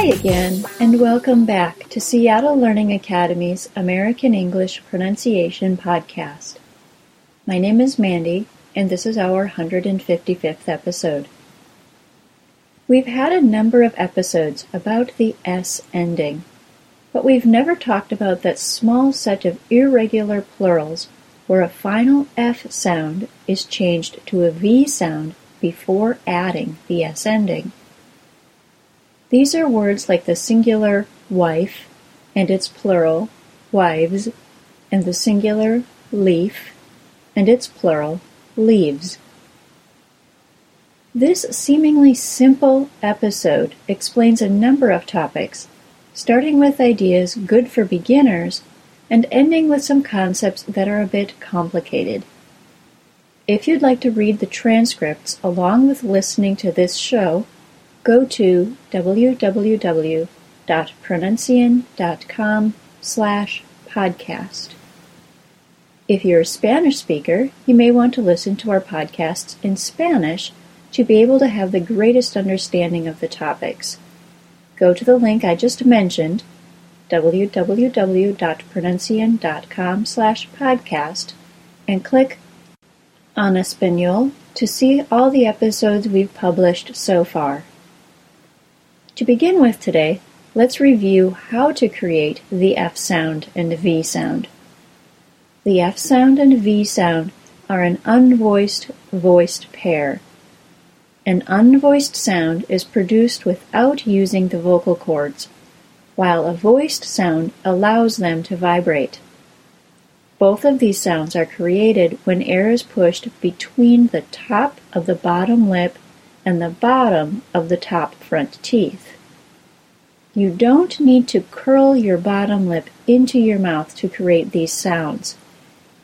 Hi again, and welcome back to Seattle Learning Academy's American English Pronunciation Podcast. My name is Mandy, and this is our 155th episode. We've had a number of episodes about the S ending, but we've never talked about that small set of irregular plurals where a final F sound is changed to a V sound before adding the S ending. These are words like the singular wife and its plural, wives, and the singular leaf and its plural, leaves. This seemingly simple episode explains a number of topics, starting with ideas good for beginners and ending with some concepts that are a bit complicated. If you'd like to read the transcripts along with listening to this show, go to www.pronuncian.com slash podcast. If you're a Spanish speaker, you may want to listen to our podcasts in Spanish to be able to have the greatest understanding of the topics. Go to the link I just mentioned, www.pronuncian.com slash podcast, and click on Espanol to see all the episodes we've published so far. To begin with today, let's review how to create the F sound and V sound. The F sound and V sound are an unvoiced voiced pair. An unvoiced sound is produced without using the vocal cords, while a voiced sound allows them to vibrate. Both of these sounds are created when air is pushed between the top of the bottom lip and the bottom of the top front teeth. You don't need to curl your bottom lip into your mouth to create these sounds.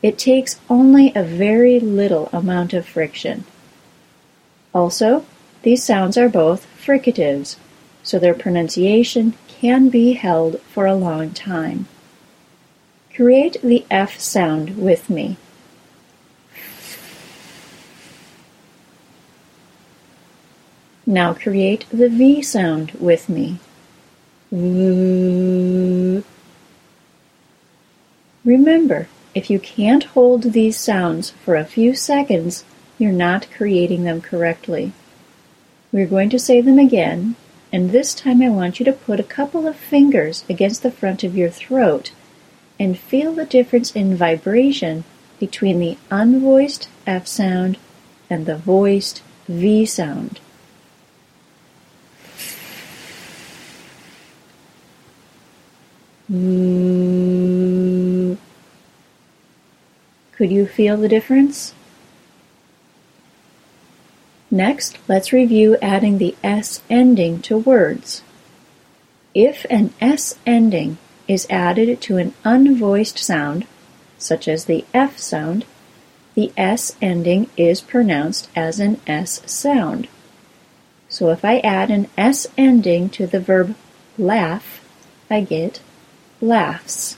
It takes only a very little amount of friction. Also, these sounds are both fricatives, so their pronunciation can be held for a long time. Create the F sound with me. Now create the V sound with me. Remember, if you can't hold these sounds for a few seconds, you're not creating them correctly. We're going to say them again, and this time I want you to put a couple of fingers against the front of your throat and feel the difference in vibration between the unvoiced F sound and the voiced V sound. Mm. Could you feel the difference? Next, let's review adding the S ending to words. If an S ending is added to an unvoiced sound, such as the F sound, the S ending is pronounced as an S sound. So if I add an S ending to the verb laugh, I get laughs.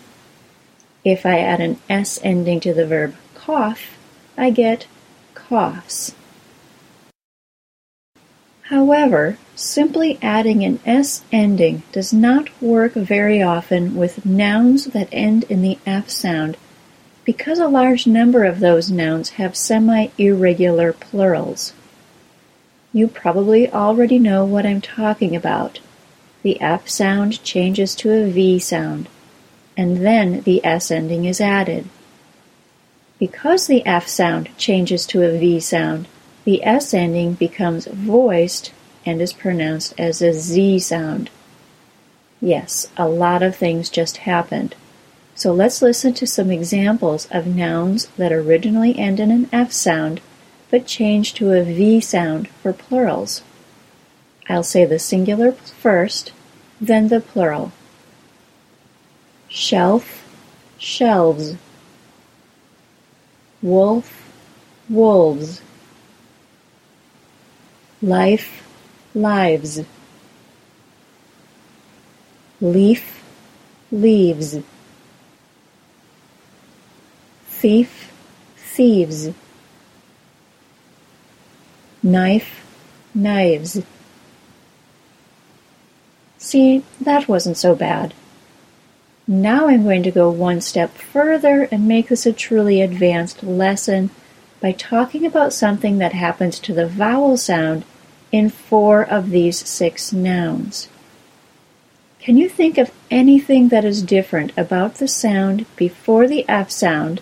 If I add an S ending to the verb cough, I get coughs. However, simply adding an S ending does not work very often with nouns that end in the F sound because a large number of those nouns have semi-irregular plurals. You probably already know what I'm talking about. The F sound changes to a V sound, and then the S ending is added. Because the F sound changes to a V sound, the S ending becomes voiced and is pronounced as a Z sound. Yes, a lot of things just happened. So let's listen to some examples of nouns that originally end in an F sound but change to a V sound for plurals. I'll say the singular first, then the plural. Shelf, shelves. Wolf, wolves. Life, lives, leaf, leaves, thief, thieves, knife, knives, See, that wasn't so bad. Now I'm going to go one step further and make this a truly advanced lesson by talking about something that happens to the vowel sound in four of these six nouns. Can you think of anything that is different about the sound before the F sound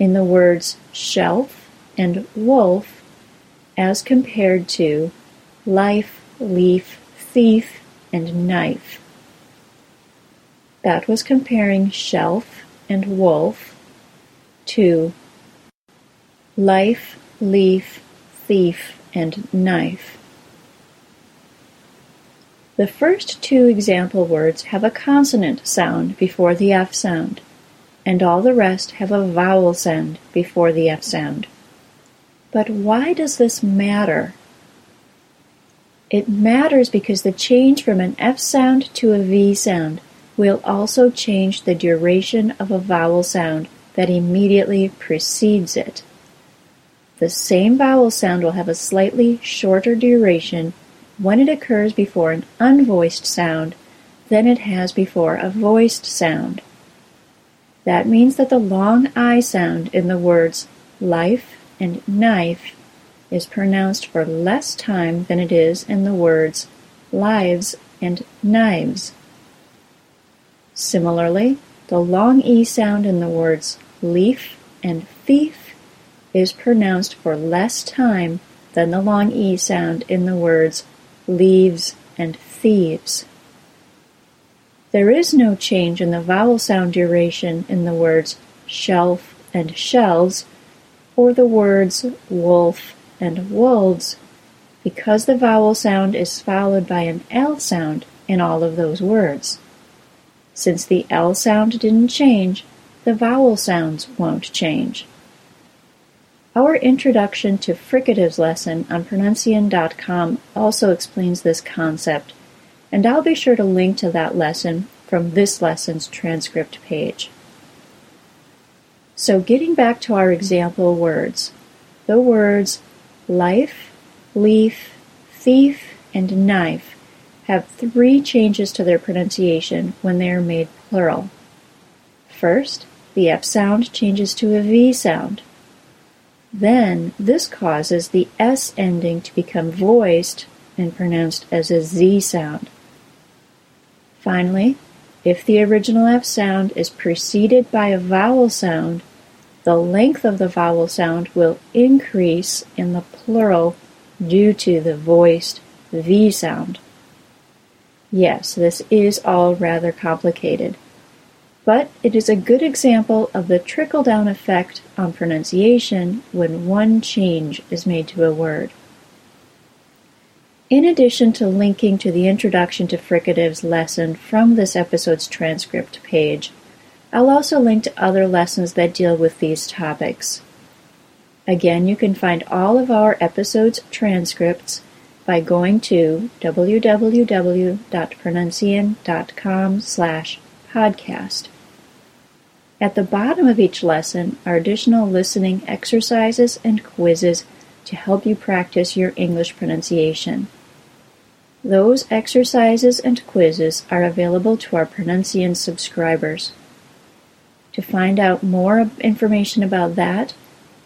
in the words shelf and wolf as compared to life, leaf, thief, and knife? That was comparing shelf and wolf to life, leaf, thief, and knife. The first two example words have a consonant sound before the F sound, and all the rest have a vowel sound before the F sound. But why does this matter? It matters because the change from an F sound to a V sound will also change the duration of a vowel sound that immediately precedes it. The same vowel sound will have a slightly shorter duration when it occurs before an unvoiced sound than it has before a voiced sound. That means that the long I sound in the words life and knife is pronounced for less time than it is in the words lives and knives. Similarly, the long E sound in the words leaf and thief is pronounced for less time than the long E sound in the words leaves, and thieves. There is no change in the vowel sound duration in the words shelf and shelves, or the words wolf and wolves, because the vowel sound is followed by an L sound in all of those words. Since the L sound didn't change, the vowel sounds won't change. Our introduction to fricatives lesson on pronuncian.com also explains this concept, and I'll be sure to link to that lesson from this lesson's transcript page. So, getting back to our example words, the words life, leaf, thief, and knife have three changes to their pronunciation when they are made plural. First, the F sound changes to a V sound. Then this causes the S ending to become voiced and pronounced as a Z sound. Finally, if the original F sound is preceded by a vowel sound, the length of the vowel sound will increase in the plural due to the voiced V sound. Yes, this is all rather complicated but it is a good example of the trickle-down effect on pronunciation when one change is made to a word. In addition to linking to the Introduction to Fricatives lesson from this episode's transcript page, I'll also link to other lessons that deal with these topics. Again, you can find all of our episodes' transcripts by going to www.pronuncian.com slash podcast. At the bottom of each lesson are additional listening exercises and quizzes to help you practice your English pronunciation. Those exercises and quizzes are available to our Pronuncian subscribers. To find out more information about that,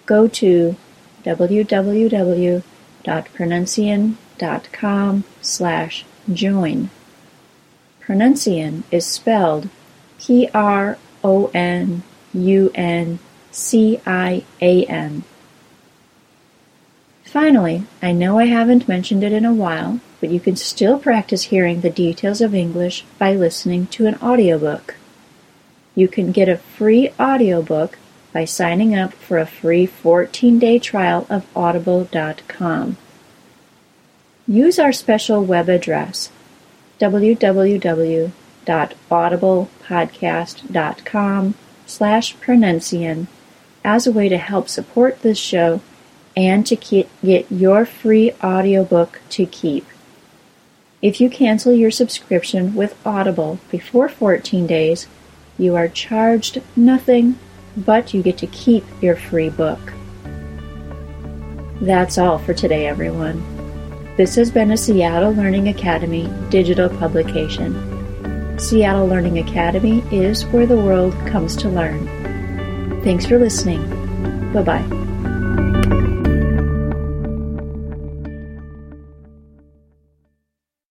go to www.pronuncian.com slash join. Pronuncian is spelled P-R O N U N C I A N. Finally, I know I haven't mentioned it in a while, but you can still practice hearing the details of English by listening to an audiobook. You can get a free audiobook by signing up for a free 14 day trial of audible.com. Use our special web address www.audiblepodcast.com slash pronuncian as a way to help support this show and to get your free audiobook to keep. If you cancel your subscription with Audible before 14 days, you are charged nothing, but you get to keep your free book. That's all for today, everyone. This has been a Seattle Learning Academy digital publication. Seattle Learning Academy is where the world comes to learn. Thanks for listening. Bye bye.